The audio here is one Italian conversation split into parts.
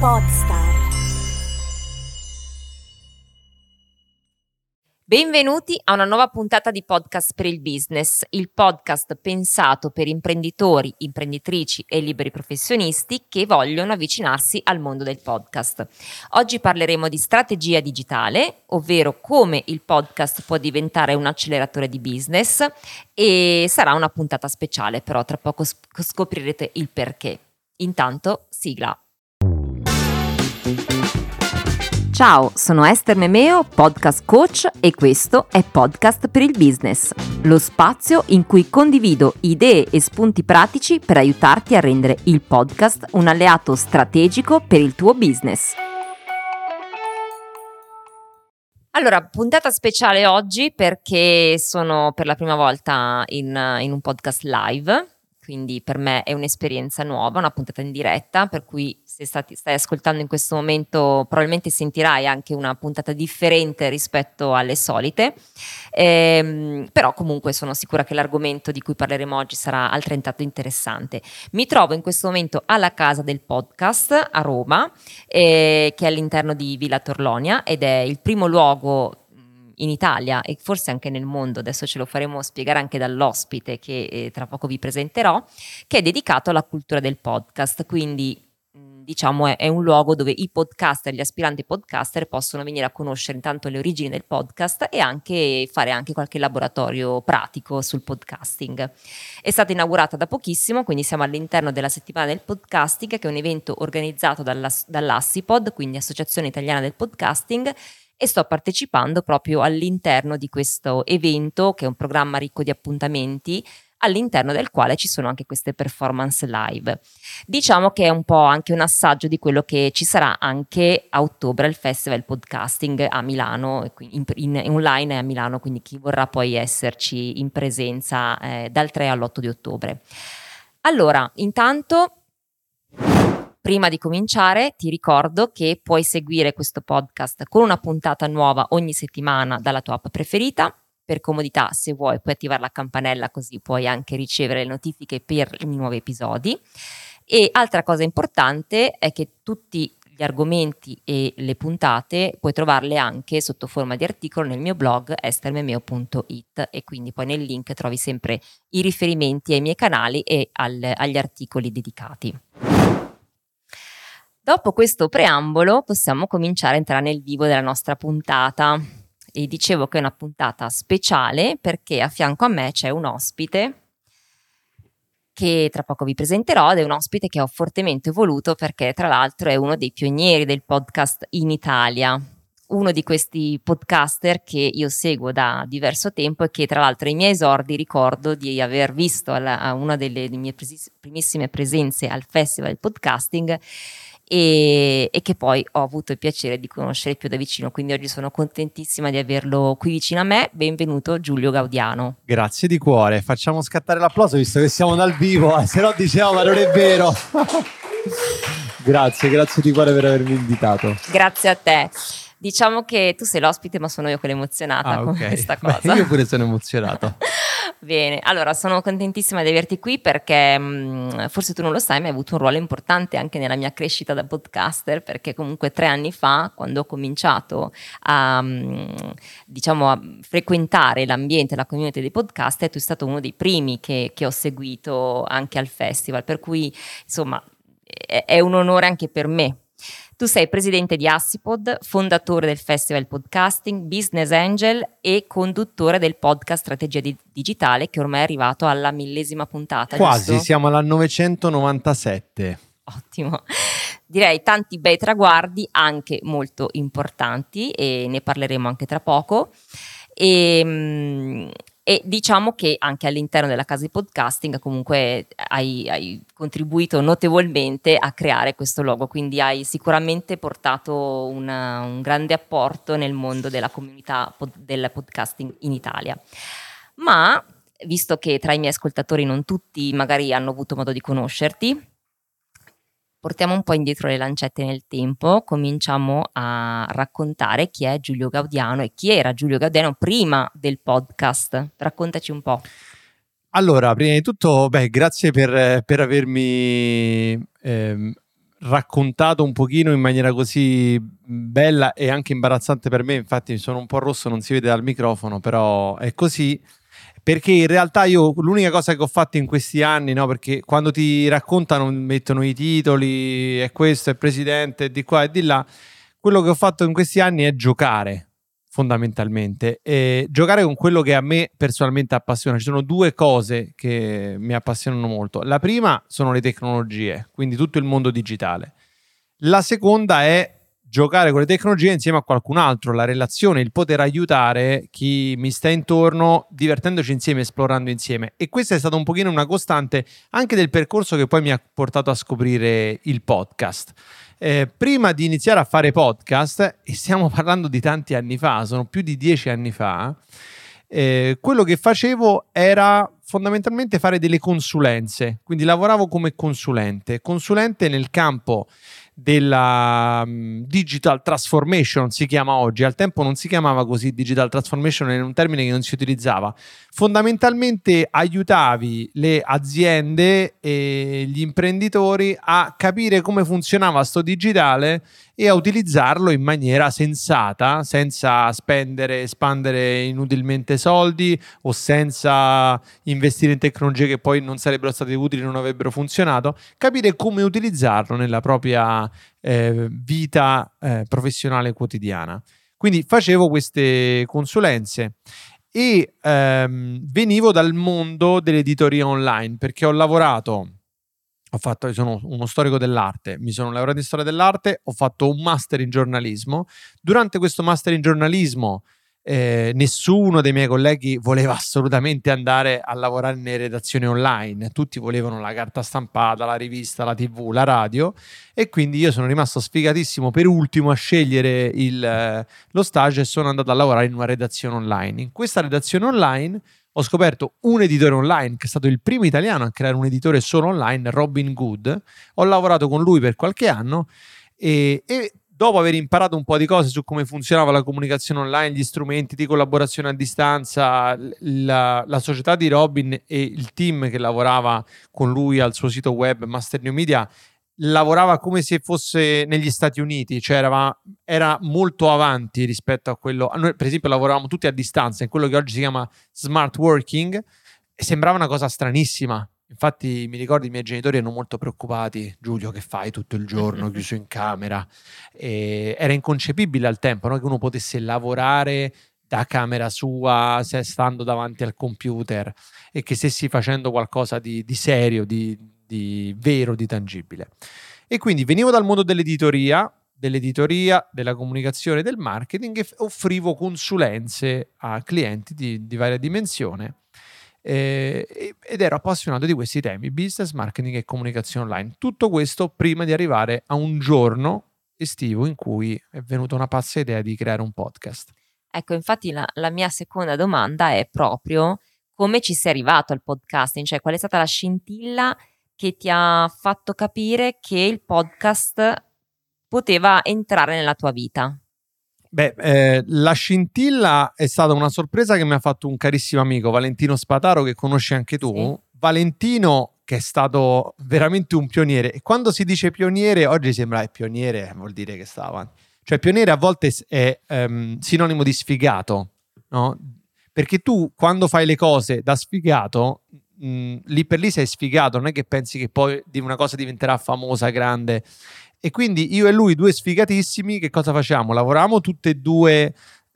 Podstar. Benvenuti a una nuova puntata di Podcast per il Business, il podcast pensato per imprenditori, imprenditrici e liberi professionisti che vogliono avvicinarsi al mondo del podcast. Oggi parleremo di strategia digitale, ovvero come il podcast può diventare un acceleratore di business e sarà una puntata speciale, però tra poco scoprirete il perché. Intanto, sigla. Ciao, sono Esther Memeo, podcast coach e questo è Podcast per il Business, lo spazio in cui condivido idee e spunti pratici per aiutarti a rendere il podcast un alleato strategico per il tuo business. Allora, puntata speciale oggi perché sono per la prima volta in, in un podcast live quindi per me è un'esperienza nuova, una puntata in diretta, per cui se stati, stai ascoltando in questo momento probabilmente sentirai anche una puntata differente rispetto alle solite, ehm, però comunque sono sicura che l'argomento di cui parleremo oggi sarà altrettanto interessante. Mi trovo in questo momento alla casa del podcast a Roma, eh, che è all'interno di Villa Torlonia ed è il primo luogo in Italia e forse anche nel mondo, adesso ce lo faremo spiegare anche dall'ospite che eh, tra poco vi presenterò, che è dedicato alla cultura del podcast, quindi diciamo è, è, un luogo dove i podcaster, gli aspiranti podcaster possono venire a conoscere intanto le origini del podcast e anche fare anche qualche laboratorio pratico sul podcasting. È stata inaugurata da pochissimo, quindi siamo all'interno della settimana del podcasting, che è un evento organizzato dalla, dall'Assipod, quindi Associazione Italiana del Podcasting, e sto partecipando proprio all'interno di questo evento, che è un programma ricco di appuntamenti, all'interno del quale ci sono anche queste performance live. Diciamo che è un po' anche un assaggio di quello che ci sarà anche a ottobre al Festival Podcasting a Milano, in, in, online a Milano, quindi chi vorrà poi esserci in presenza eh, dal 3 all'8 di ottobre. Allora, intanto Prima di cominciare ti ricordo che puoi seguire questo podcast con una puntata nuova ogni settimana dalla tua app preferita. Per comodità, se vuoi, puoi attivare la campanella così puoi anche ricevere le notifiche per i nuovi episodi. E altra cosa importante è che tutti gli argomenti e le puntate puoi trovarle anche sotto forma di articolo nel mio blog estermemeo.it e quindi poi nel link trovi sempre i riferimenti ai miei canali e al, agli articoli dedicati. Dopo questo preambolo possiamo cominciare a entrare nel vivo della nostra puntata. E dicevo che è una puntata speciale perché a fianco a me c'è un ospite che tra poco vi presenterò ed è un ospite che ho fortemente voluto perché tra l'altro è uno dei pionieri del podcast in Italia, uno di questi podcaster che io seguo da diverso tempo e che tra l'altro ai miei esordi ricordo di aver visto alla, a una delle, delle mie primissime presenze al Festival Podcasting e, e, che poi ho avuto il piacere di conoscere più da vicino, quindi oggi sono contentissima di averlo qui vicino a me. Benvenuto Giulio Gaudiano. Grazie di cuore, facciamo scattare l'applauso visto che siamo dal vivo, eh, se no diciamo ma non è vero. grazie, grazie di cuore per avermi invitato. Grazie a te. Diciamo che tu sei l'ospite, ma sono io quella emozionata ah, con okay. questa cosa. Beh, io pure sono emozionato. Bene, allora sono contentissima di averti qui perché mh, mm, forse tu non lo sai, ma hai avuto un ruolo importante anche nella mia crescita da podcaster, perché comunque tre anni fa, quando ho cominciato a, mm, diciamo, a frequentare l'ambiente, la community dei podcaster, tu sei stato uno dei primi che, che ho seguito anche al festival, per cui insomma è un onore anche per me tu sei presidente di Assipod, fondatore del Festival Podcasting, business angel e conduttore del podcast Strategia di- Digitale che ormai è arrivato alla millesima puntata. Quasi, giusto? siamo alla 997. Ottimo. Direi tanti bei traguardi, anche molto importanti e ne parleremo anche tra poco. E, ehm, e diciamo che anche all'interno della casa di podcasting comunque hai, hai, contribuito notevolmente a creare questo logo, quindi hai sicuramente portato una, un grande apporto nel mondo della comunità pod, del podcasting in Italia. Ma visto che tra i miei ascoltatori non tutti magari hanno avuto modo di conoscerti, portiamo un po' indietro le lancette nel tempo, cominciamo a raccontare chi è Giulio Gaudiano e chi era Giulio Gaudiano prima del podcast. Raccontaci un po'. Allora, prima di tutto, beh, grazie per, per avermi ehm, raccontato un pochino in maniera così bella e anche imbarazzante per me, infatti sono un po' rosso, non si vede dal microfono, però è così. Perché in realtà io l'unica cosa che ho fatto in questi anni, no, perché quando ti raccontano, mettono i titoli, è questo, è presidente, di qua e di là, quello che ho fatto in questi anni è giocare fondamentalmente e giocare con quello che a me personalmente appassiona. Ci sono due cose che mi appassionano molto. La prima sono le tecnologie, quindi tutto il mondo digitale. La seconda è giocare con le tecnologie insieme a qualcun altro, la relazione, il poter aiutare chi mi sta intorno, divertendoci insieme, esplorando insieme. E questa è stata un pochino una costante anche del percorso che poi mi ha portato a scoprire il podcast. Eh, prima di iniziare a fare podcast, e stiamo parlando di tanti anni fa, sono più di dieci anni fa, eh, quello che facevo era fondamentalmente fare delle consulenze, quindi lavoravo come consulente, consulente nel campo della um, digital transformation si chiama oggi, al tempo non si chiamava così digital transformation, era un termine che non si utilizzava. Fondamentalmente aiutavi le aziende e gli imprenditori a capire come funzionava sto digitale e a utilizzarlo in maniera sensata, senza spendere, espandere inutilmente soldi o senza investire in tecnologie che poi non sarebbero state utili, non avrebbero funzionato, capire come utilizzarlo nella propria eh, vita eh, professionale quotidiana. Quindi facevo queste consulenze e ehm, venivo dal mondo dell'editoria online perché ho lavorato ho fatto, sono uno storico dell'arte, mi sono laureato in storia dell'arte, ho fatto un master in giornalismo. Durante questo master in giornalismo eh, nessuno dei miei colleghi voleva assolutamente andare a lavorare nelle redazioni online, tutti volevano la carta stampata, la rivista, la tv, la radio e quindi io sono rimasto sfigatissimo per ultimo a scegliere il, eh, lo stage e sono andato a lavorare in una redazione online. In questa redazione online ho scoperto un editore online che è stato il primo italiano a creare un editore solo online, Robin Good. Ho lavorato con lui per qualche anno e, e dopo aver imparato un po' di cose su come funzionava la comunicazione online, gli strumenti di collaborazione a distanza, la, la, società di Robin e il team che lavorava con lui al suo sito web Master New Media lavorava come se fosse negli Stati Uniti, cioè era, era molto avanti rispetto a quello. Noi, per esempio, lavoravamo tutti a distanza in quello che oggi si chiama smart working e sembrava una cosa stranissima. Infatti, mi ricordo i miei genitori erano molto preoccupati. Giulio, che fai tutto il giorno chiuso in camera? E era inconcepibile al tempo no? che uno potesse lavorare da camera sua, stando davanti al computer e che stessi facendo qualcosa di, di serio, di, di vero, di tangibile. E quindi venivo dal mondo dell'editoria, dell'editoria, della comunicazione, del marketing e offrivo consulenze a clienti di, di varia dimensione eh, ed ero appassionato di questi temi, business, marketing e comunicazione online. Tutto questo prima di arrivare a un giorno estivo in cui è venuta una pazza idea di creare un podcast. Ecco, infatti la, la mia seconda domanda è proprio come ci sei arrivato al podcasting, cioè qual è stata la scintilla che ti ha fatto capire che il podcast poteva entrare nella tua vita? Beh, eh, la scintilla è stata una sorpresa che mi ha fatto un carissimo amico, Valentino Spataro, che conosci anche tu. Sì. Valentino, che è stato veramente un pioniere. E quando si dice pioniere, oggi sembra che pioniere vuol dire che sta avanti. Cioè, pioniere a volte è um, sinonimo di sfigato, no? Perché tu, quando fai le cose da sfigato, mh, mm, lì per lì sei sfigato, non è che pensi che poi una cosa diventerà famosa, grande. E quindi io e lui, due sfigatissimi, che cosa facciamo? Lavoravamo tutte e due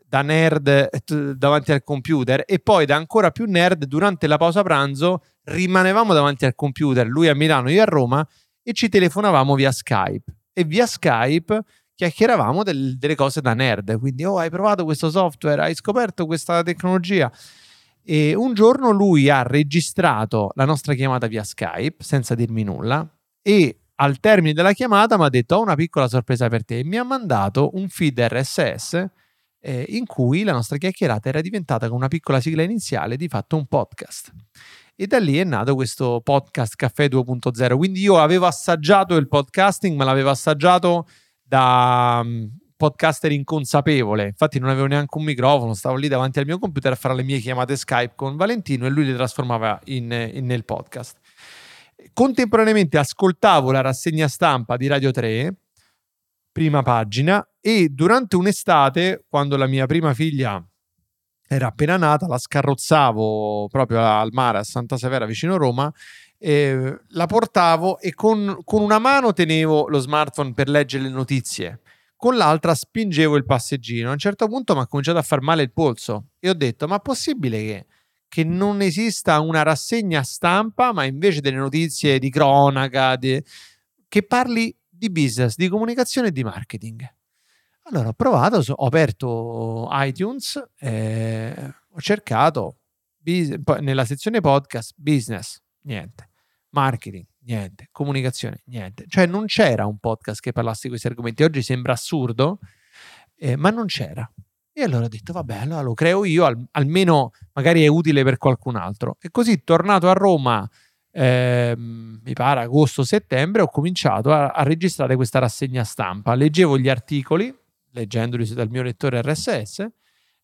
da nerd eh, davanti al computer e poi da ancora più nerd durante la pausa pranzo rimanevamo davanti al computer, lui a Milano, io a Roma, e ci telefonavamo via Skype. E via Skype chiacchieravamo del, delle cose da nerd. Quindi, oh, hai provato questo software, hai scoperto questa tecnologia. E un giorno lui ha registrato la nostra chiamata via Skype senza dirmi nulla e al termine della chiamata mi ha detto ho una piccola sorpresa per te e mi ha mandato un feed RSS eh, in cui la nostra chiacchierata era diventata con una piccola sigla iniziale di fatto un podcast. E da lì è nato questo podcast Caffè 2.0. Quindi io avevo assaggiato il podcasting, ma l'avevo assaggiato da podcaster inconsapevole, infatti non avevo neanche un microfono, stavo lì davanti al mio computer a fare le mie chiamate Skype con Valentino e lui le trasformava in, in, nel podcast. Contemporaneamente ascoltavo la rassegna stampa di Radio 3, prima pagina, e durante un'estate, quando la mia prima figlia era appena nata, la scarrozzavo proprio al mare a Santa Severa vicino Roma eh, la portavo e con, con, una mano tenevo lo smartphone per leggere le notizie, con l'altra spingevo il passeggino. A un certo punto mi ha cominciato a far male il polso e ho detto: Ma è possibile che, che non esista una rassegna stampa, ma invece delle notizie di cronaca, di, che parli di business, di comunicazione e di marketing? Allora ho provato, ho aperto iTunes, eh, ho cercato nella sezione podcast business, niente marketing, niente, comunicazione, niente. Cioè non c'era un podcast che parlasse di questi argomenti. Oggi sembra assurdo, eh, ma non c'era. E allora ho detto, vabbè, allora lo creo io, al- almeno magari è utile per qualcun altro. E così, tornato a Roma, eh, mi pare agosto-settembre, ho cominciato a-, a, registrare questa rassegna stampa. Leggevo gli articoli, leggendoli dal mio lettore RSS,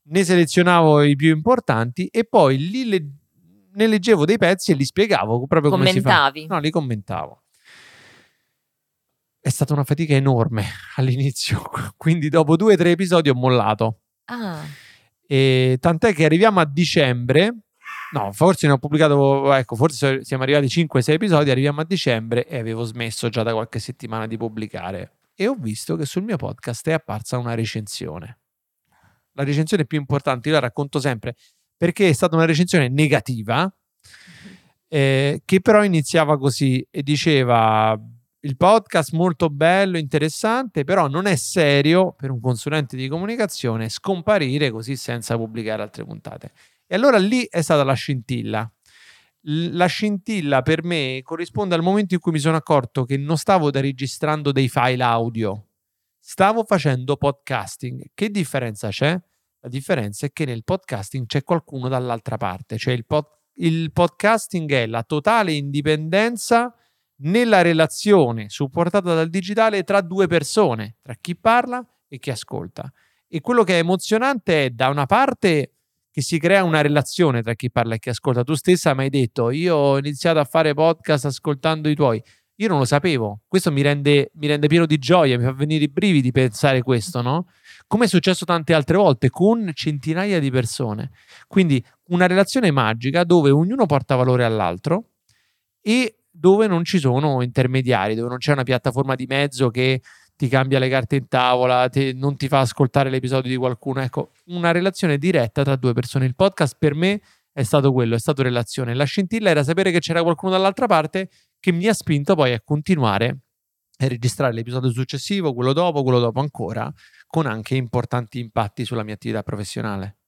ne selezionavo i più importanti e poi li leggevo ne leggevo dei pezzi e li spiegavo proprio come si fa. No, li commentavo. È stata una fatica enorme all'inizio, quindi dopo due o tre episodi ho mollato. Ah. E tant'è che arriviamo a dicembre, no, forse ne ho pubblicato, ecco, forse siamo arrivati 5-6 episodi, arriviamo a dicembre e avevo smesso già da qualche settimana di pubblicare. E ho visto che sul mio podcast è apparsa una recensione. La recensione più importante, io la racconto sempre, perché è stata una recensione negativa eh, che però iniziava così e diceva il podcast molto bello, interessante, però non è serio per un consulente di comunicazione scomparire così senza pubblicare altre puntate. E allora lì è stata la scintilla. La scintilla per me corrisponde al momento in cui mi sono accorto che non stavo registrando dei file audio, stavo facendo podcasting. Che differenza c'è? La differenza è che nel podcasting c'è qualcuno dall'altra parte, cioè il, pod- il podcasting è la totale indipendenza nella relazione supportata dal digitale tra due persone, tra chi parla e chi ascolta. E quello che è emozionante è da una parte che si crea una relazione tra chi parla e chi ascolta. Tu stessa mi hai detto, io ho iniziato a fare podcast ascoltando i tuoi. Io non lo sapevo, questo mi rende, mi rende pieno di gioia, mi fa venire i brividi pensare questo, no? come è successo tante altre volte con centinaia di persone. Quindi una relazione magica dove ognuno porta valore all'altro e dove non ci sono intermediari, dove non c'è una piattaforma di mezzo che ti cambia le carte in tavola, ti, non ti fa ascoltare l'episodio di qualcuno. Ecco, una relazione diretta tra due persone. Il podcast per me è stato quello, è stato relazione. La scintilla era sapere che c'era qualcuno dall'altra parte che mi ha spinto poi a continuare a registrare l'episodio successivo, quello dopo, quello dopo ancora, con anche importanti impatti sulla mia attività professionale.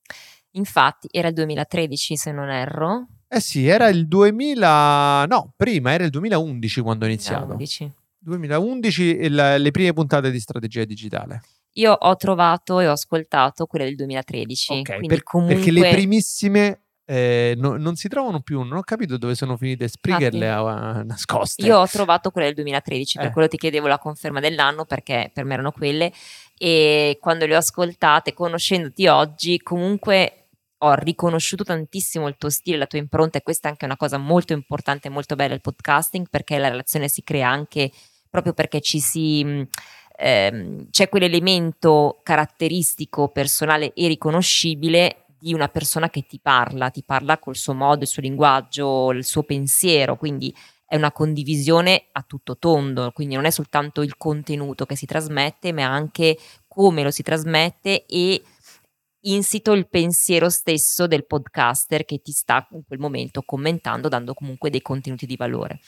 Infatti, era il 2013 se non erro. Eh sì, era il 2000, no, prima era il 2011 quando ho iniziato. 2011. 2011 il, le prime puntate di strategia digitale. Io ho trovato e ho ascoltato quelle del 2013. Ok, per, comunque... perché le primissime eh, no, non si trovano più. Non ho capito dove sono finite Springer le ha nascoste. Io ho trovato quelle del 2013, per eh. quello ti chiedevo la conferma dell'anno, perché per me erano quelle. E quando le ho ascoltate, conoscendoti oggi, comunque ho riconosciuto tantissimo il tuo stile, la tua impronta, e questa è anche una cosa molto importante e molto bella del podcasting, perché la relazione si crea anche proprio perché ci si. Ehm, c'è quell'elemento caratteristico, personale e riconoscibile di una persona che ti parla, ti parla col suo modo, il suo linguaggio, il suo pensiero, quindi è una condivisione a tutto tondo, quindi non è soltanto il contenuto che si trasmette, ma anche come lo si trasmette e insito il pensiero stesso del podcaster che ti sta in quel momento commentando, dando comunque dei contenuti di valore.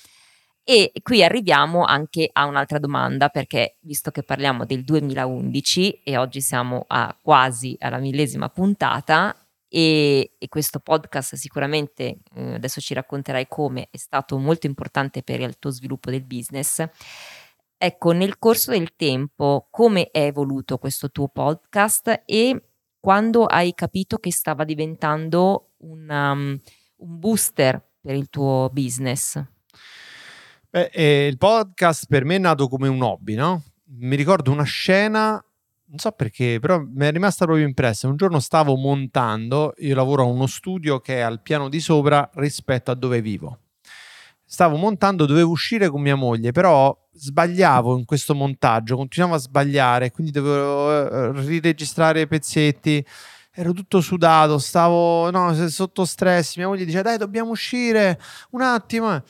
E qui arriviamo anche a un'altra domanda, perché visto che parliamo del 2011 e oggi siamo a quasi alla millesima puntata, e, e questo podcast sicuramente, eh, adesso ci racconterai come, è stato molto importante per il tuo sviluppo del business. Ecco, nel corso del tempo, come è evoluto questo tuo podcast e quando hai capito che stava diventando un, um, un booster per il tuo business? Beh, eh, il podcast per me è nato come un hobby, no? Mi ricordo una scena non so perché, però mi è rimasta proprio impressa. Un giorno stavo montando, io lavoro a uno studio che è al piano di sopra rispetto a dove vivo. Stavo montando, dovevo uscire con mia moglie, però sbagliavo in questo montaggio, continuavo a sbagliare, quindi dovevo uh, riregistrare i pezzetti. Ero tutto sudato, stavo no, sotto stress. Mia moglie dice: Dai, dobbiamo uscire un attimo.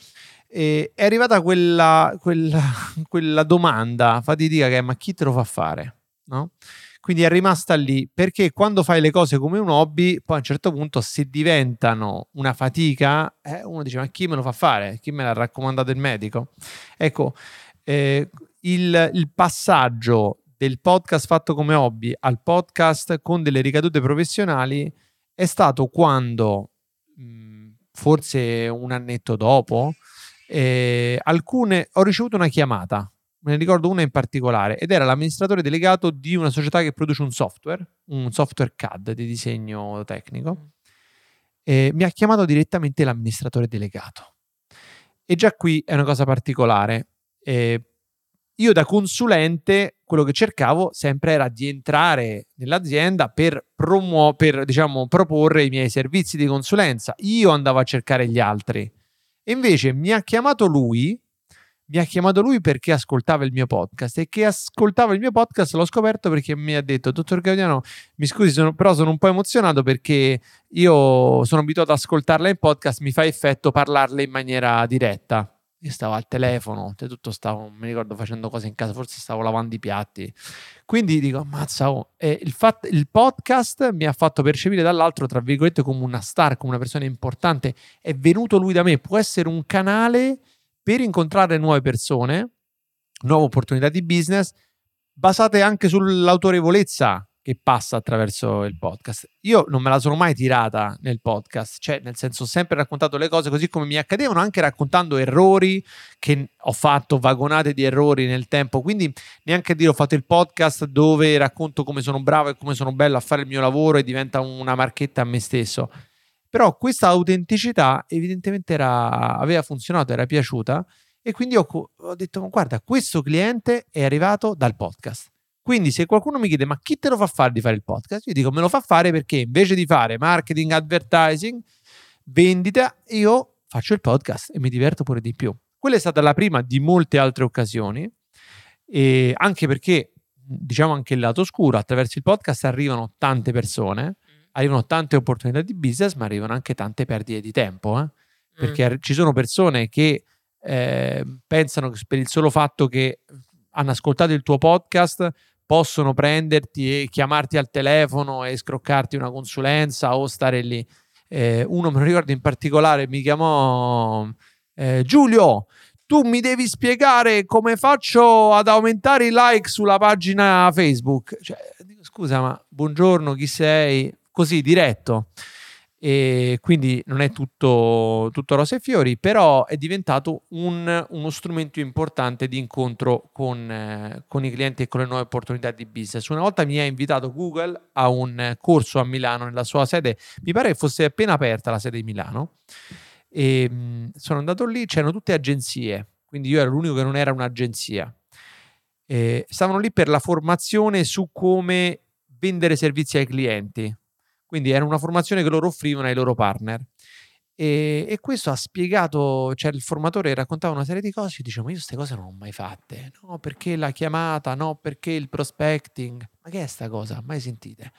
E è arrivata quella, quella, quella domanda fatidica che ma chi te lo fa fare? No? Quindi è rimasta lì perché quando fai le cose come un hobby, poi a un certo punto se diventano una fatica, eh, uno dice ma chi me lo fa fare? Chi me l'ha raccomandato il medico? Ecco, eh, il, il passaggio del podcast fatto come hobby al podcast con delle ricadute professionali è stato quando, mh, forse un annetto dopo, eh, alcune, ho ricevuto una chiamata me ne ricordo una in particolare, ed era l'amministratore delegato di una società che produce un software, un software CAD di disegno tecnico. E mi ha chiamato direttamente l'amministratore delegato. E già qui è una cosa particolare. E io da consulente quello che cercavo sempre era di entrare nell'azienda per, promuo- per diciamo, proporre i miei servizi di consulenza. Io andavo a cercare gli altri. E invece mi ha chiamato lui mi ha chiamato lui perché ascoltava il mio podcast e che ascoltava il mio podcast l'ho scoperto perché mi ha detto dottor Gaudiano mi scusi sono, però sono un po' emozionato perché io sono abituato ad ascoltarla in podcast mi fa effetto parlarle in maniera diretta. Io stavo al telefono cioè tutto stavo mi ricordo facendo cose in casa forse stavo lavando i piatti. Quindi dico ammazza oh. il, fat, il podcast mi ha fatto percepire dall'altro tra virgolette come una star come una persona importante. È venuto lui da me può essere un canale per incontrare nuove persone, nuove opportunità di business, basate anche sull'autorevolezza che passa attraverso il podcast. Io non me la sono mai tirata nel podcast, cioè nel senso ho sempre raccontato le cose così come mi accadevano, anche raccontando errori che ho fatto, vagonate di errori nel tempo, quindi neanche dire ho fatto il podcast dove racconto come sono bravo e come sono bello a fare il mio lavoro e diventa una marchetta a me stesso. Però questa autenticità evidentemente era, aveva funzionato, era piaciuta e quindi ho, ho detto guarda questo cliente è arrivato dal podcast. Quindi se qualcuno mi chiede ma chi te lo fa fare di fare il podcast? Io dico me lo fa fare perché invece di fare marketing, advertising, vendita, io faccio il podcast e mi diverto pure di più. Quella è stata la prima di molte altre occasioni, anche perché, diciamo anche il lato oscuro, attraverso il podcast arrivano tante persone arrivano tante opportunità di business, ma arrivano anche tante perdite di tempo. Eh? Perché mm. ci sono persone che eh, pensano che per il solo fatto che hanno ascoltato il tuo podcast possono prenderti e chiamarti al telefono e scroccarti una consulenza o stare lì. Eh, uno me lo ricordo in particolare, mi chiamò eh, Giulio. Tu mi devi spiegare come faccio ad aumentare i like sulla pagina Facebook. Cioè, scusa, ma buongiorno, chi sei? Così diretto. E quindi non è tutto, tutto rose e fiori, però è diventato un, uno strumento importante di incontro con, eh, con, i clienti e con le nuove opportunità di business. Una volta mi ha invitato Google a un corso a Milano nella sua sede, mi pare che fosse appena aperta la sede di Milano. E mh, sono andato lì, c'erano tutte agenzie, quindi io ero l'unico che non era un'agenzia. E stavano lì per la formazione su come vendere servizi ai clienti quindi era una formazione che loro offrivano ai loro partner. E, e, questo ha spiegato, cioè il formatore raccontava una serie di cose, io dicevo, ma io queste cose non ho mai fatte, no, perché la chiamata, no, perché il prospecting, ma che è sta cosa, mai sentite?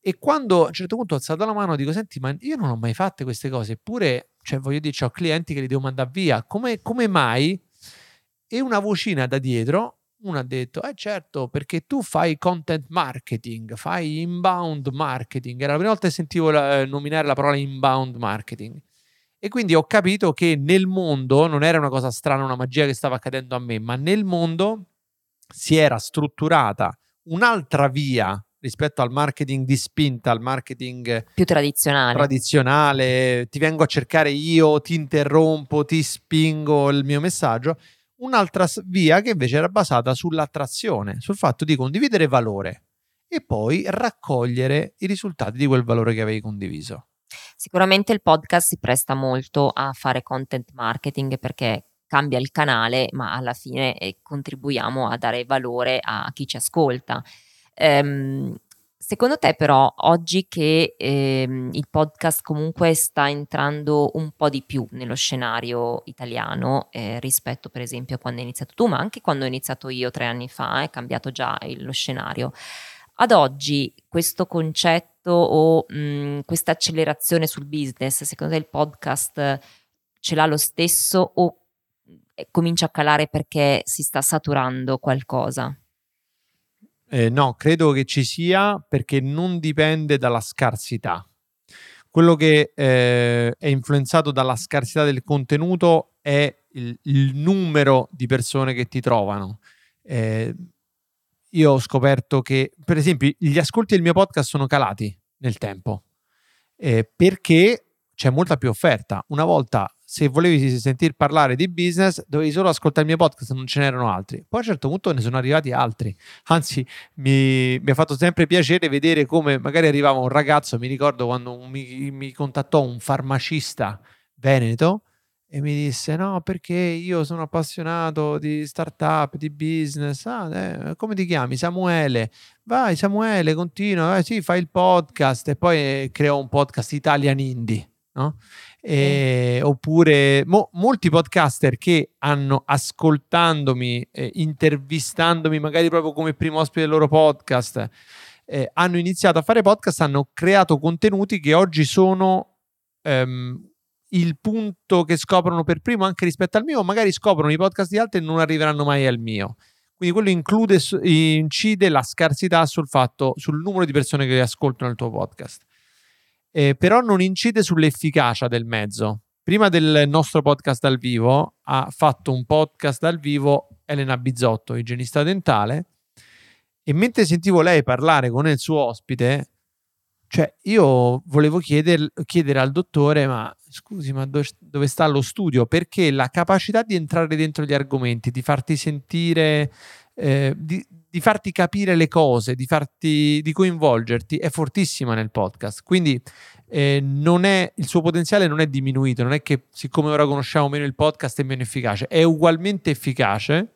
E quando a un certo punto ho alzato la mano dico, senti, ma io non ho mai fatte queste cose, eppure, cioè voglio dire, ho clienti che li devo mandare via, come, come mai? E una vocina da dietro uno ha detto, eh certo, perché tu fai content marketing, fai inbound marketing. Era la prima volta che sentivo la, eh, nominare la parola inbound marketing. E quindi ho capito che nel mondo, non era una cosa strana, una magia che stava accadendo a me, ma nel mondo si era strutturata un'altra via rispetto al marketing di spinta, al marketing più tradizionale. tradizionale. Ti vengo a cercare io, ti interrompo, ti spingo il mio messaggio un'altra via che invece era basata sull'attrazione, sul fatto di condividere valore e poi raccogliere i risultati di quel valore che avevi condiviso. Sicuramente il podcast si presta molto a fare content marketing perché cambia il canale, ma alla fine eh, contribuiamo a dare valore a chi ci ascolta. Ehm, Secondo te però oggi che ehm, il podcast comunque sta entrando un po' di più nello scenario italiano eh, rispetto per esempio a quando hai iniziato tu, ma anche quando ho iniziato io tre anni fa, è cambiato già il, lo scenario. Ad oggi questo concetto o mh, questa accelerazione sul business, secondo te il podcast ce l'ha lo stesso o eh, comincia a calare perché si sta saturando qualcosa? Eh, no, credo che ci sia perché non dipende dalla scarsità. Quello che eh, è influenzato dalla scarsità del contenuto è il, il numero di persone che ti trovano. Eh, io ho scoperto che, per esempio, gli ascolti del mio podcast sono calati nel tempo eh, perché c'è molta più offerta. Una volta se volevi sentir parlare di business, dovevi solo ascoltare il mio podcast, non ce n'erano altri. Poi a un certo punto ne sono arrivati altri. Anzi, mi, mi ha fatto sempre piacere vedere come magari arrivava un ragazzo, mi ricordo quando mi, mi contattò un farmacista veneto e mi disse no perché io sono appassionato di startup, di business, ah, eh, come ti chiami? Samuele, vai Samuele, continua, eh, sì, fai il podcast e poi eh, creò un podcast Italian Indie, no? Eh, oppure mo, molti podcaster che hanno ascoltandomi, eh, intervistandomi magari proprio come primo ospite del loro podcast, eh, hanno iniziato a fare podcast, hanno creato contenuti che oggi sono ehm, il punto che scoprono per primo anche rispetto al mio, magari scoprono i podcast di altri e non arriveranno mai al mio. Quindi quello include, incide la scarsità sul fatto, sul numero di persone che ascoltano il tuo podcast eh, però non incide sull'efficacia del mezzo. Prima del nostro podcast dal vivo ha fatto un podcast dal vivo Elena Bizzotto, igienista dentale, e mentre sentivo lei parlare con il suo ospite, cioè io volevo chieder, chiedere al dottore, ma scusi, ma do, dove sta lo studio? Perché la capacità di entrare dentro gli argomenti, di farti sentire, eh, di, di farti capire le cose, di, farti, di coinvolgerti è fortissima nel podcast. Quindi eh, è, il suo potenziale non è diminuito, non è che siccome ora conosciamo meno il podcast è meno efficace, è ugualmente efficace.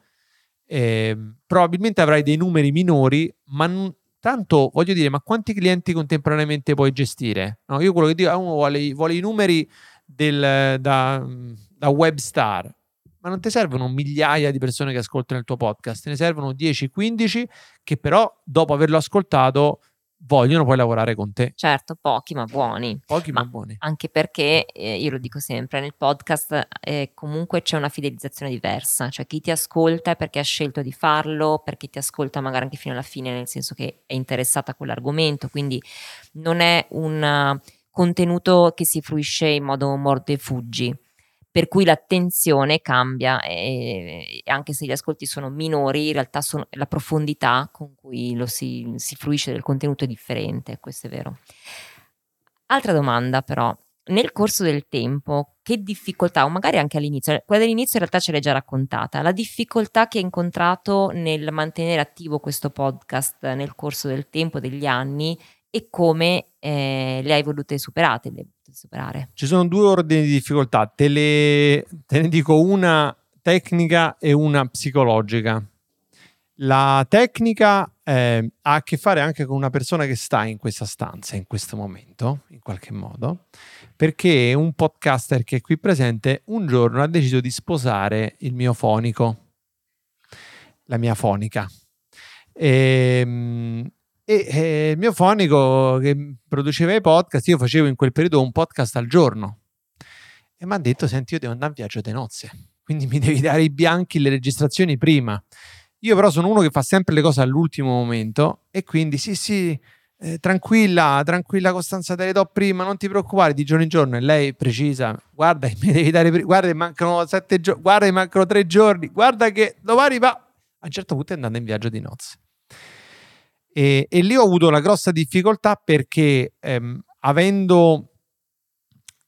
Eh, probabilmente avrai dei numeri minori, ma non, tanto voglio dire, ma quanti clienti contemporaneamente puoi gestire? No, io quello che dico, uno vuole, vuole i numeri del, da, da web star ma non ti servono migliaia di persone che ascoltano il tuo podcast, te ne servono 10-15 che però dopo averlo ascoltato vogliono poi lavorare con te. Certo, pochi ma buoni. Pochi ma, ma buoni. Anche perché, eh, io lo dico sempre, nel podcast eh, comunque c'è una fidelizzazione diversa, cioè chi ti ascolta è perché ha scelto di farlo, perché ti ascolta magari anche fino alla fine, nel senso che è interessata a quell'argomento, quindi non è un contenuto che si fruisce in modo morte e fuggi per cui l'attenzione cambia e, anche se gli ascolti sono minori, in realtà sono, la profondità con cui si, si fruisce del contenuto è differente, questo è vero. Altra domanda però, nel corso del tempo, che difficoltà, o magari anche all'inizio, quella dell'inizio in realtà ce l'hai già raccontata, la difficoltà che hai incontrato nel mantenere attivo questo podcast nel corso del tempo, degli anni e come eh, le hai volute superate, le superare? Ci sono due ordini di difficoltà, te, le, te ne dico una tecnica e una psicologica. La tecnica eh, ha a che fare anche con una persona che sta in questa stanza in questo momento, in qualche modo, perché un podcaster che è qui presente un giorno ha deciso di sposare il mio fonico, la mia fonica. E, ehm, e eh, il mio fonico che produceva i podcast, io facevo in quel periodo un podcast al giorno. E mi ha detto: Senti, io devo andare in viaggio di nozze, quindi mi devi dare i bianchi, le registrazioni prima. Io, però, sono uno che fa sempre le cose all'ultimo momento. E quindi, sì, sì, eh, tranquilla, tranquilla Costanza, te le do prima, non ti preoccupare di giorno in giorno. E lei precisa: Guarda, mi devi dare prima, guarda, mancano sette giorni, guarda, mancano tre giorni, guarda che domani va. A un certo punto è andata in viaggio di nozze. E, e lì ho avuto una grossa difficoltà perché ehm, avendo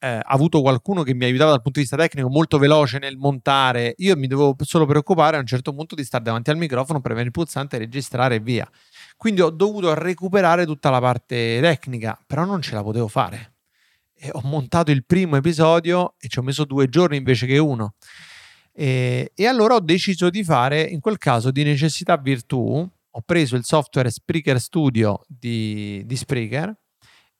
eh, avuto qualcuno che mi aiutava dal punto di vista tecnico molto veloce nel montare, io mi dovevo solo preoccupare a un certo punto di stare davanti al microfono, premere il pulsante, registrare e via. Quindi ho dovuto recuperare tutta la parte tecnica, però non ce la potevo fare. E ho montato il primo episodio e ci ho messo due giorni invece che uno. E, e allora ho deciso di fare, in quel caso, di necessità virtù, ho preso il software Spreaker Studio di, di Spreaker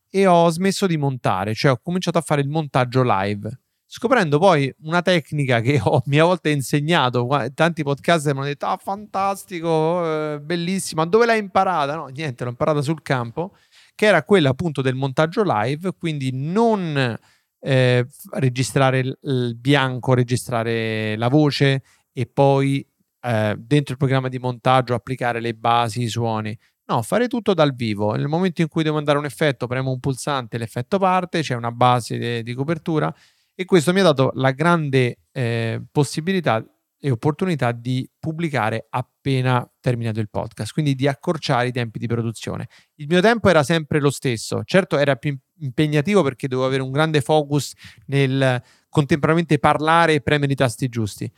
e ho smesso di montare, cioè ho cominciato a fare il montaggio live scoprendo poi una tecnica che ho mia volta insegnato. Tanti podcast mi hanno detto: Ah, fantastico, eh, bellissimo, ma dove l'hai imparata? No, niente, l'ho imparata sul campo, che era quella appunto del montaggio live, quindi non eh, registrare il, bianco, registrare la voce e poi eh, dentro il programma di montaggio applicare le basi, i suoni. No, fare tutto dal vivo. Nel momento in cui devo mandare un effetto, premo un pulsante, l'effetto parte, c'è una base di, di copertura e questo mi ha dato la grande eh, possibilità e opportunità di pubblicare appena terminato il podcast, quindi di accorciare i tempi di produzione. Il mio tempo era sempre lo stesso, certo era più impegnativo perché dovevo avere un grande focus nel contemporaneamente parlare e premere i tasti giusti,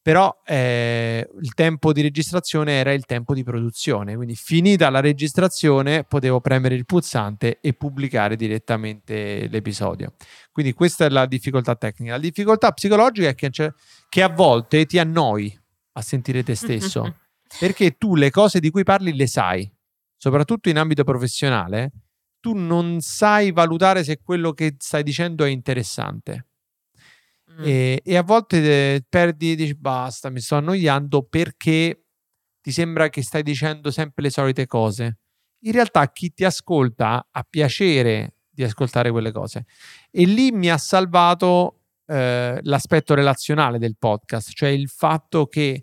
però eh, il tempo di registrazione era il tempo di produzione, quindi finita la registrazione potevo premere il pulsante e pubblicare direttamente l'episodio. Quindi questa è la difficoltà tecnica. La difficoltà psicologica è che, che a volte ti annoi a sentire te stesso, perché tu le cose di cui parli le sai, soprattutto in ambito professionale, tu non sai valutare se quello che stai dicendo è interessante Mm. E, e, a volte eh, perdi, dici basta, mi sto annoiando perché ti sembra che stai dicendo sempre le solite cose. In realtà chi ti ascolta ha piacere di ascoltare quelle cose. E lì mi ha salvato eh, l'aspetto relazionale del podcast, cioè il fatto che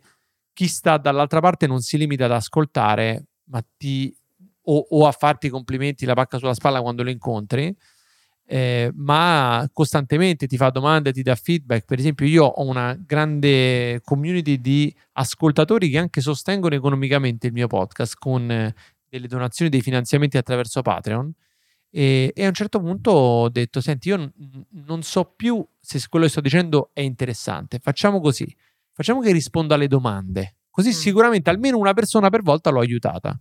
chi sta dall'altra parte non si limita ad ascoltare, ma ti o, o a farti complimenti, la pacca sulla spalla quando lo incontri, eh, ma costantemente ti fa domande, ti dà feedback. Per esempio, io ho una grande community di ascoltatori che anche sostengono economicamente il mio podcast con eh, delle donazioni, dei finanziamenti attraverso Patreon. E, e, a un certo punto ho detto: Senti, io n- non so più se quello che sto dicendo è interessante. Facciamo così: facciamo che risponda alle domande. Così mm. sicuramente almeno una persona per volta l'ho aiutata.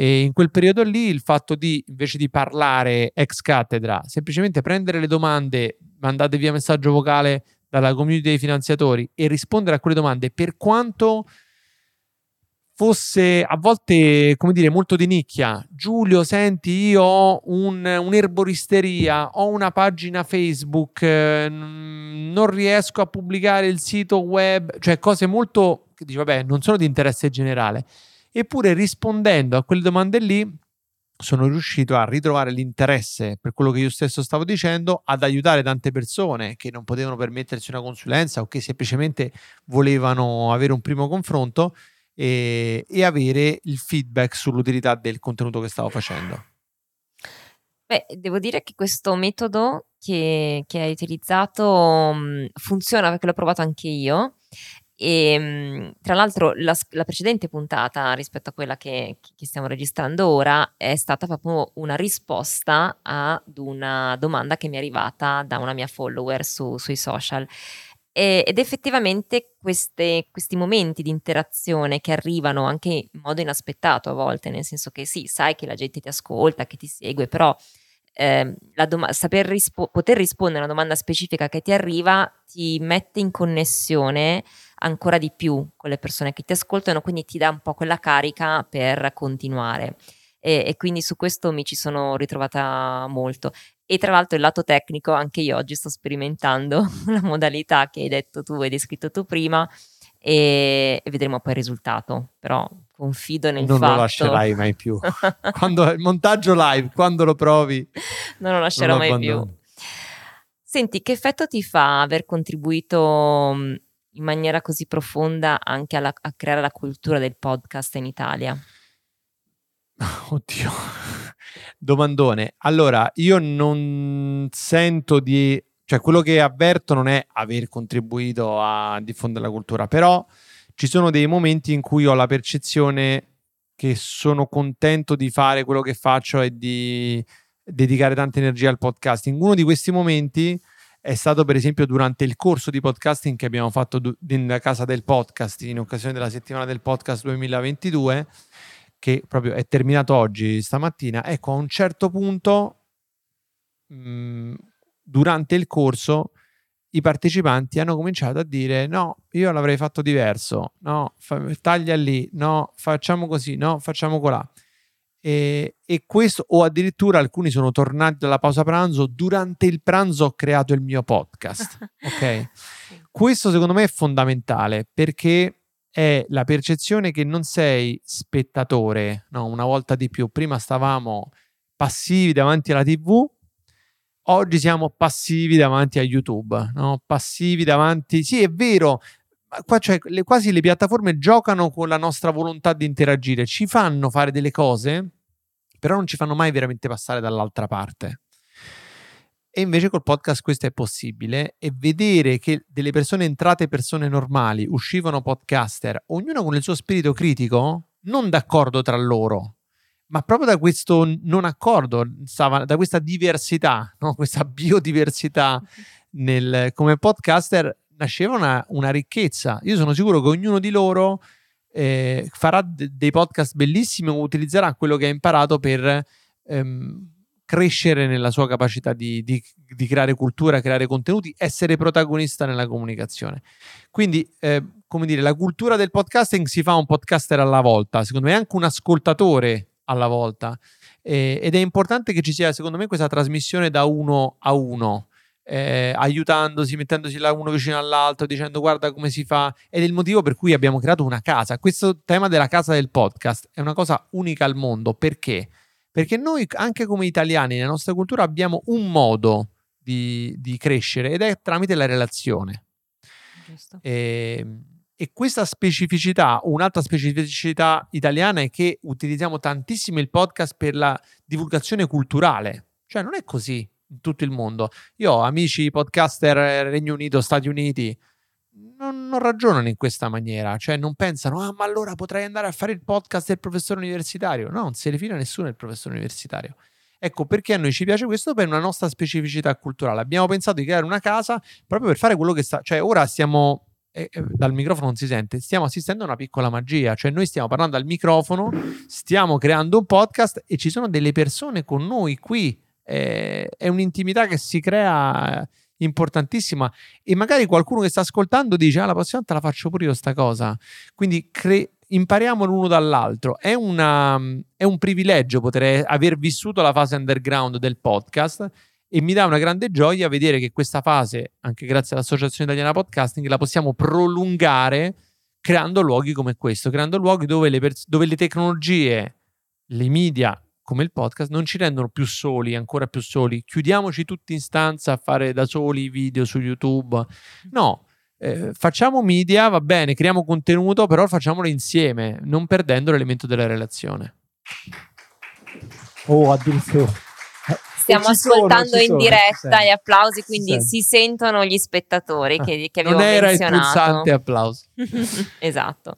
E in quel periodo lì il fatto di, invece di parlare ex cattedra, semplicemente prendere le domande mandate via messaggio vocale dalla community dei finanziatori e rispondere a quelle domande, per quanto fosse a volte, come dire, molto di nicchia. Giulio, senti, io ho un, un'erboristeria, ho una pagina Facebook, eh, non riesco a pubblicare il sito web, cioè cose molto che dici, vabbè, non sono di interesse generale. Eppure rispondendo a quelle domande lì sono riuscito a ritrovare l'interesse per quello che io stesso stavo dicendo, ad aiutare tante persone che non potevano permettersi una consulenza o che semplicemente volevano avere un primo confronto e, e avere il feedback sull'utilità del contenuto che stavo facendo. Beh, devo dire che questo metodo che, che hai utilizzato mh, funziona perché l'ho provato anche io e ehm, tra l'altro la, la, precedente puntata rispetto a quella che, che, stiamo registrando ora è stata proprio una risposta ad una domanda che mi è arrivata da una mia follower su, sui social. E, ed effettivamente queste, questi momenti di interazione che arrivano anche in modo inaspettato a volte, nel senso che sì, sai che la gente ti ascolta, che ti segue, però eh, dom- saper rispo- poter rispondere a una domanda specifica che ti arriva ti mette in connessione ancora di più con le persone che ti ascoltano, quindi ti dà un po' quella carica per continuare. E, e quindi su questo mi ci sono ritrovata molto. E tra l'altro il lato tecnico, anche io oggi sto sperimentando la modalità che hai detto tu, hai descritto tu prima, e, e vedremo poi il risultato. Però confido nel non fatto... Non lo lascerai mai più. quando, il montaggio live, quando lo provi... Non lo lascerò non lo mai più. Senti, che effetto ti fa aver contribuito in maniera così profonda anche alla, a creare la cultura del podcast in Italia? Oddio, domandone. Allora, io non sento di... cioè quello che avverto non è aver contribuito a diffondere la cultura, però ci sono dei momenti in cui ho la percezione che sono contento di fare quello che faccio e di dedicare tanta energia al podcasting. Uno di questi momenti è stato per esempio durante il corso di podcasting che abbiamo fatto nella casa del podcast in occasione della settimana del podcast 2022 che proprio è terminato oggi stamattina ecco a un certo punto mh, durante il corso i partecipanti hanno cominciato a dire no, io l'avrei fatto diverso, no, fa, taglia lì, no, facciamo così, no, facciamo colà. E, e, questo, o addirittura alcuni sono tornati dalla pausa pranzo, durante il pranzo ho creato il mio podcast. Ok? questo secondo me è fondamentale perché è la percezione che non sei spettatore, no, una volta di più. Prima stavamo passivi davanti alla TV, oggi siamo passivi davanti a YouTube, no? passivi davanti... Sì, è vero, qua cioè, le, quasi le piattaforme giocano con la nostra volontà di interagire, ci fanno fare delle cose, però non ci fanno mai veramente passare dall'altra parte. E invece col podcast questo è possibile e vedere che delle persone entrate persone normali uscivano podcaster, ognuno con il suo spirito critico, non d'accordo tra loro, ma proprio da questo non accordo, da questa diversità, no? questa biodiversità nel, come podcaster nasceva una, una, ricchezza. Io sono sicuro che ognuno di loro eh, farà de- dei podcast bellissimi o utilizzerà quello che ha imparato per ehm, crescere nella sua capacità di, di, di, creare cultura, creare contenuti, essere protagonista nella comunicazione. Quindi, eh, come dire, la cultura del podcasting si fa un podcaster alla volta, secondo me anche un ascoltatore alla volta. Eh, ed è importante che ci sia, secondo me, questa trasmissione da uno a uno. Eh, aiutandosi, mettendosi là uno vicino all'altro, dicendo guarda come si fa. Ed è il motivo per cui abbiamo creato una casa. Questo tema della casa del podcast è una cosa unica al mondo. Perché? Perché noi, anche come italiani, nella nostra cultura abbiamo un modo di, di crescere ed è tramite la relazione. E, ehm, e questa specificità, un'altra specificità italiana è che utilizziamo tantissimo il podcast per la divulgazione culturale. Cioè non è così tutto il mondo. Io ho amici podcaster Regno Unito, Stati Uniti, non, non, ragionano in questa maniera, cioè non pensano, ah ma allora potrei andare a fare il podcast del professore universitario. No, non se ne fila nessuno il professore universitario. Ecco perché a noi ci piace questo per una nostra specificità culturale. Abbiamo pensato di creare una casa proprio per fare quello che sta, cioè ora stiamo e, dal microfono non si sente, stiamo assistendo a una piccola magia, cioè noi stiamo parlando al microfono, stiamo creando un podcast e ci sono delle persone con noi qui, eh, è un'intimità che si crea importantissima. E magari qualcuno che sta ascoltando dice ah la prossima volta la faccio pure io sta cosa, quindi cre- impariamo l'uno dall'altro, è, una, è un privilegio poter aver vissuto la fase underground del podcast e mi dà una grande gioia vedere che questa fase, anche grazie all'Associazione Italiana Podcasting, la possiamo prolungare creando luoghi come questo, creando luoghi dove le, pers- dove le tecnologie, le media come il podcast non ci rendono più soli, ancora più soli. Chiudiamoci tutti in stanza a fare da soli video su YouTube. No, eh, facciamo media, va bene, creiamo contenuto, però facciamolo insieme, non perdendo l'elemento della relazione. Oh, addirittura stiamo ascoltando sono, in sono, diretta gli applausi, quindi si, si sentono gli spettatori che, che abbiamo non era menzionato. il pulsante applauso. esatto.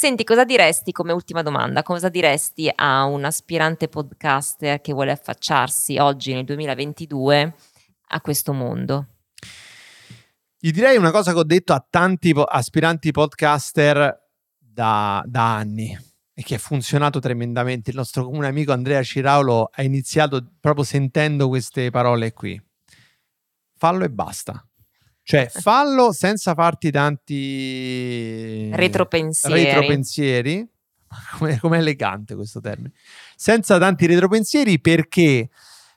Senti, cosa diresti come ultima domanda? Cosa diresti a un aspirante podcaster che vuole affacciarsi oggi nel 2022 a questo mondo? Gli direi una cosa che ho detto a tanti aspiranti podcaster da, da anni e che ha funzionato tremendamente. Il nostro comune amico Andrea Ciraulo ha iniziato proprio sentendo queste parole qui. Fallo e basta. Cioè, fallo senza farti tanti retropensieri. retropensieri. Come, come elegante questo termine. Senza tanti retropensieri perché?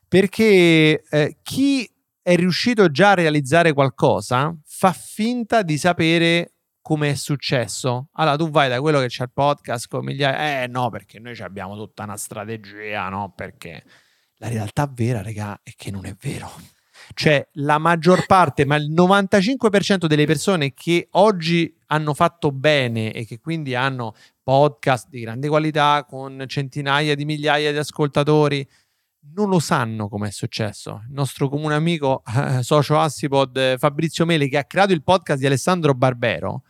Perché eh, chi è riuscito già a realizzare qualcosa fa finta di sapere come è successo. Allora tu vai da quello che c'è il podcast con migliaia, eh no, perché noi abbiamo tutta una strategia, no? Perché la realtà vera, raga, è che non è vero. Cioè, la maggior parte, ma il 95% delle persone che oggi hanno fatto bene e che quindi hanno podcast di grande qualità con centinaia di migliaia di ascoltatori, non lo sanno come è successo. Il nostro comune amico, eh, socio Assipod, eh, Fabrizio Mele, che ha creato il podcast di Alessandro Barbero,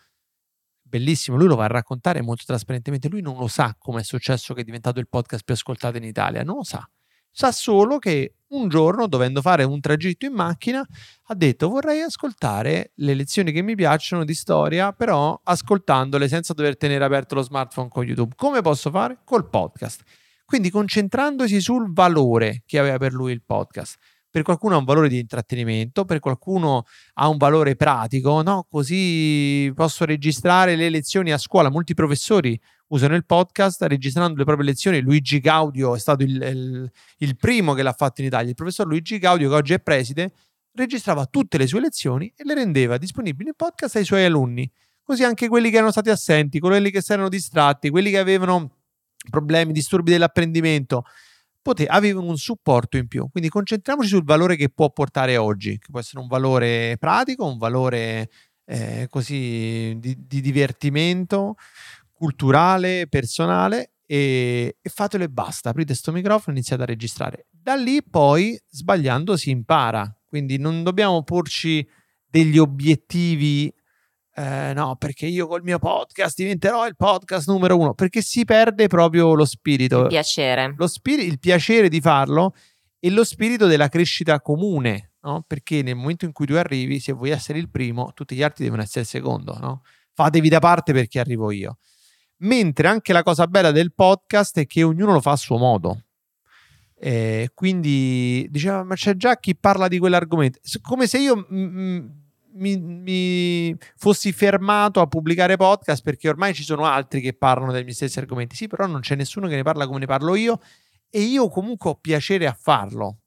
bellissimo, lui lo va a raccontare molto trasparentemente, lui non lo sa come è successo che è diventato il podcast più ascoltato in Italia, non lo sa. Sa solo che un giorno, dovendo fare un tragitto in macchina, ha detto vorrei ascoltare le lezioni che mi piacciono di storia, però ascoltandole senza dover tenere aperto lo smartphone con YouTube. Come posso fare? Col podcast. Quindi concentrandosi sul valore che aveva per lui il podcast. per qualcuno ha un valore di intrattenimento, per qualcuno ha un valore pratico, no? Così posso registrare le lezioni a scuola. Molti professori usano il podcast registrando le proprie lezioni. Luigi Gaudio è stato il, il, il primo che l'ha fatto in Italia. Il professor Luigi Gaudio, che oggi è preside, registrava tutte le sue lezioni e le rendeva disponibili in podcast ai suoi alunni. Così anche quelli che erano stati assenti, quelli che si erano distratti, quelli che avevano problemi, disturbi dell'apprendimento pote- avevano un supporto in più. Quindi concentriamoci sul valore che può portare oggi, che può essere un valore pratico, un valore eh, così di, di, divertimento, culturale, personale e, e fatelo e basta. Aprite questo microfono e iniziate a registrare. Da lì poi sbagliando si impara, quindi non dobbiamo porci degli obiettivi eh, no, perché io col mio podcast diventerò il podcast numero uno, perché si perde proprio lo spirito. Il piacere. Lo spirito, il piacere di farlo e lo spirito della crescita comune, no? Perché nel momento in cui tu arrivi, se vuoi essere il primo, tutti gli altri devono essere il secondo, no? Fatevi da parte perché arrivo io. Mentre anche la cosa bella del podcast è che ognuno lo fa a suo modo. Eh, quindi diceva, ma c'è già chi parla di quell'argomento. Come se io... Mi, mi, fossi fermato a pubblicare podcast perché ormai ci sono altri che parlano miei stessi argomenti. Sì, però non c'è nessuno che ne parla come ne parlo io e io comunque ho piacere a farlo.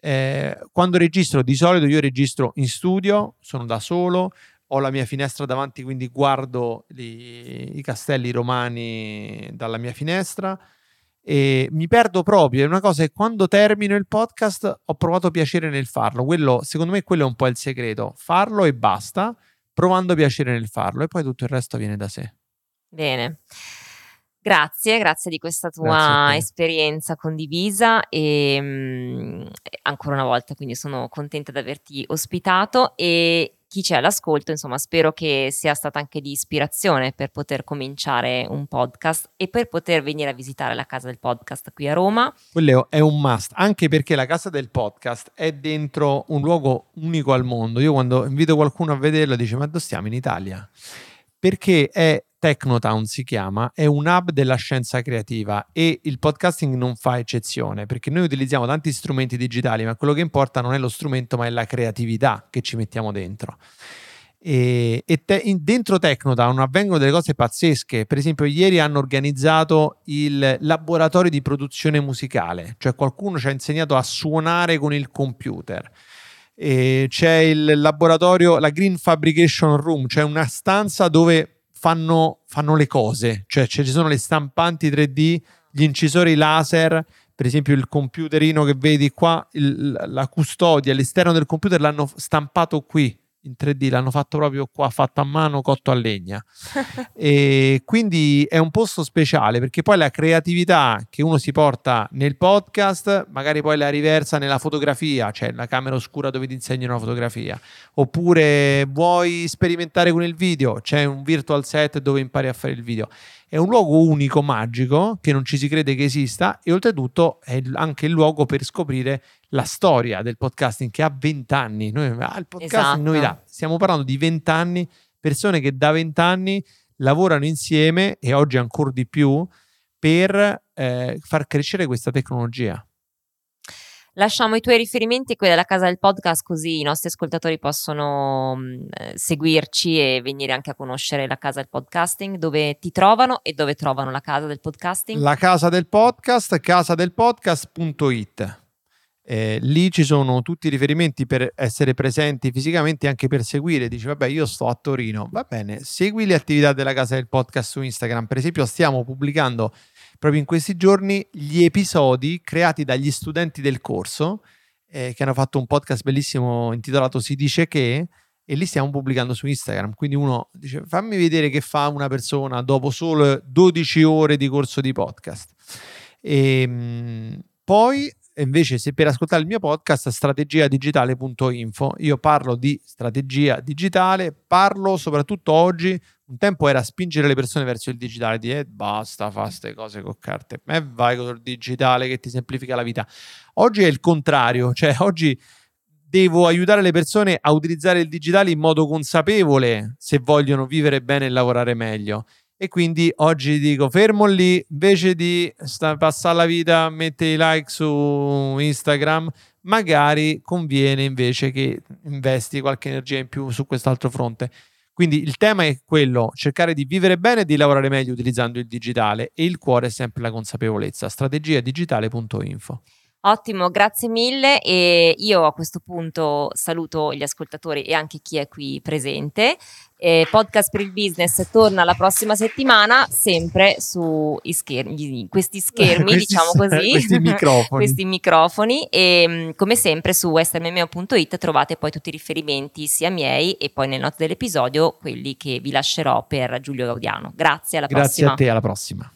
Eh, quando registro, di solito io registro in studio, sono da solo, ho la mia finestra davanti, quindi guardo li, i castelli romani dalla mia finestra e mi perdo proprio. È una cosa che quando termino il podcast ho provato piacere nel farlo. Quello, secondo me, quello è un po' il segreto: farlo e basta, provando piacere nel farlo, e poi tutto il resto viene da sé. Bene. Grazie, grazie di questa tua esperienza condivisa e mh, mm, ancora una volta quindi sono contenta di averti ospitato e chi c'è all'ascolto, insomma, spero che sia stata anche di ispirazione per poter cominciare un podcast e per poter venire a visitare la casa del podcast qui a Roma. Quello è un must, anche perché la casa del podcast è dentro un luogo unico al mondo. Io quando invito qualcuno a vederlo dice "Ma dove stiamo in Italia?" Perché è Technotown si chiama, è un hub della scienza creativa e il podcasting non fa eccezione perché noi utilizziamo tanti strumenti digitali, ma quello che importa non è lo strumento, ma è la creatività che ci mettiamo dentro. E, e te, in, dentro Technotown avvengono delle cose pazzesche. Per esempio, ieri hanno organizzato il laboratorio di produzione musicale, cioè qualcuno ci ha insegnato a suonare con il computer. E c'è il laboratorio, la Green Fabrication Room, cioè una stanza dove fanno, fanno le cose, cioè, ci sono le stampanti 3D, gli incisori laser, per esempio il computerino che vedi qua, il, la custodia all'esterno del computer l'hanno stampato qui in 3D, l'hanno fatto proprio qua, fatto a mano, cotto a legna. e quindi è un posto speciale perché poi la creatività che uno si porta nel podcast, magari poi la riversa nella fotografia, cioè la camera oscura dove ti insegnano la fotografia, oppure vuoi sperimentare con il video, c'è un virtual set dove impari a fare il video. È un luogo unico, magico, che non ci si crede che esista e oltretutto è anche il luogo per scoprire la storia del podcasting che ha 20 anni. Noi, ah, il podcasting esatto. novità. Stiamo parlando di 20 anni, persone che da 20 anni lavorano insieme e oggi ancora di più per eh, far crescere questa tecnologia. Lasciamo i tuoi riferimenti quelli della casa del podcast così i nostri ascoltatori possono mm, eh, seguirci e venire anche a conoscere la casa del podcasting, dove ti trovano e dove trovano la casa del podcasting. La casa del podcast, casadelpodcast.it. Eh, lì ci sono tutti i riferimenti per essere presenti fisicamente e anche per seguire. Dici, vabbè, io sto a Torino. Va bene, segui le attività della casa del podcast su Instagram. Per esempio, stiamo pubblicando proprio in questi giorni gli episodi creati dagli studenti del corso eh, che hanno fatto un podcast bellissimo intitolato Si dice che e li stiamo pubblicando su Instagram. Quindi uno dice fammi vedere che fa una persona dopo solo 12 ore di corso di podcast. E, ehm, poi invece se per ascoltare il mio podcast strategiadigitale.info io parlo di strategia digitale, parlo soprattutto oggi un tempo era spingere le persone verso il digitale, di eh, basta, fa queste cose con carte, e vai con il digitale che ti semplifica la vita. Oggi è il contrario, cioè oggi devo aiutare le persone a utilizzare il digitale in modo consapevole se vogliono vivere bene e lavorare meglio. E quindi oggi dico fermo lì, invece di sta, passare la vita a mettere i like su Instagram, magari conviene invece che investi qualche energia in più su quest'altro fronte. Quindi il tema è quello, cercare di vivere bene e di lavorare meglio utilizzando il digitale e il cuore è sempre la consapevolezza. strategiadigitale.info. Ottimo, grazie mille e io a questo punto saluto gli ascoltatori e anche chi è qui presente. Eh, podcast per il business torna la prossima settimana, sempre su schermi, questi schermi, questi, diciamo così, questi microfoni. questi microfoni e come sempre su estermemeo.it trovate poi tutti i riferimenti sia miei e poi nel note dell'episodio quelli che vi lascerò per Giulio Gaudiano. Grazie, alla Grazie prossima. Grazie a te, alla prossima.